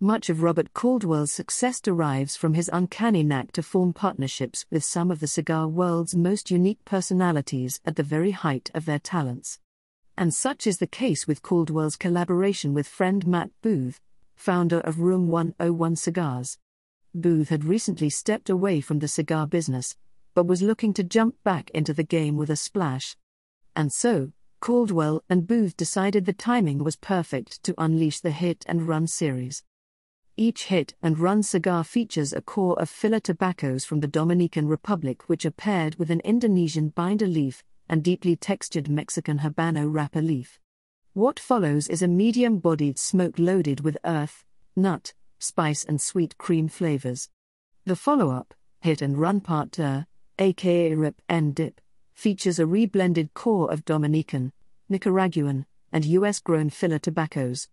Much of Robert Caldwell's success derives from his uncanny knack to form partnerships with some of the cigar world's most unique personalities at the very height of their talents. And such is the case with Caldwell's collaboration with friend Matt Booth, founder of Room 101 Cigars. Booth had recently stepped away from the cigar business, but was looking to jump back into the game with a splash. And so, Caldwell and Booth decided the timing was perfect to unleash the hit and run series. Each hit and run cigar features a core of filler tobaccos from the Dominican Republic, which are paired with an Indonesian binder leaf and deeply textured Mexican Habano wrapper leaf. What follows is a medium bodied smoke loaded with earth, nut, spice, and sweet cream flavors. The follow up, Hit and Run Part 2, aka Rip and Dip, features a reblended core of Dominican, Nicaraguan, and US grown filler tobaccos.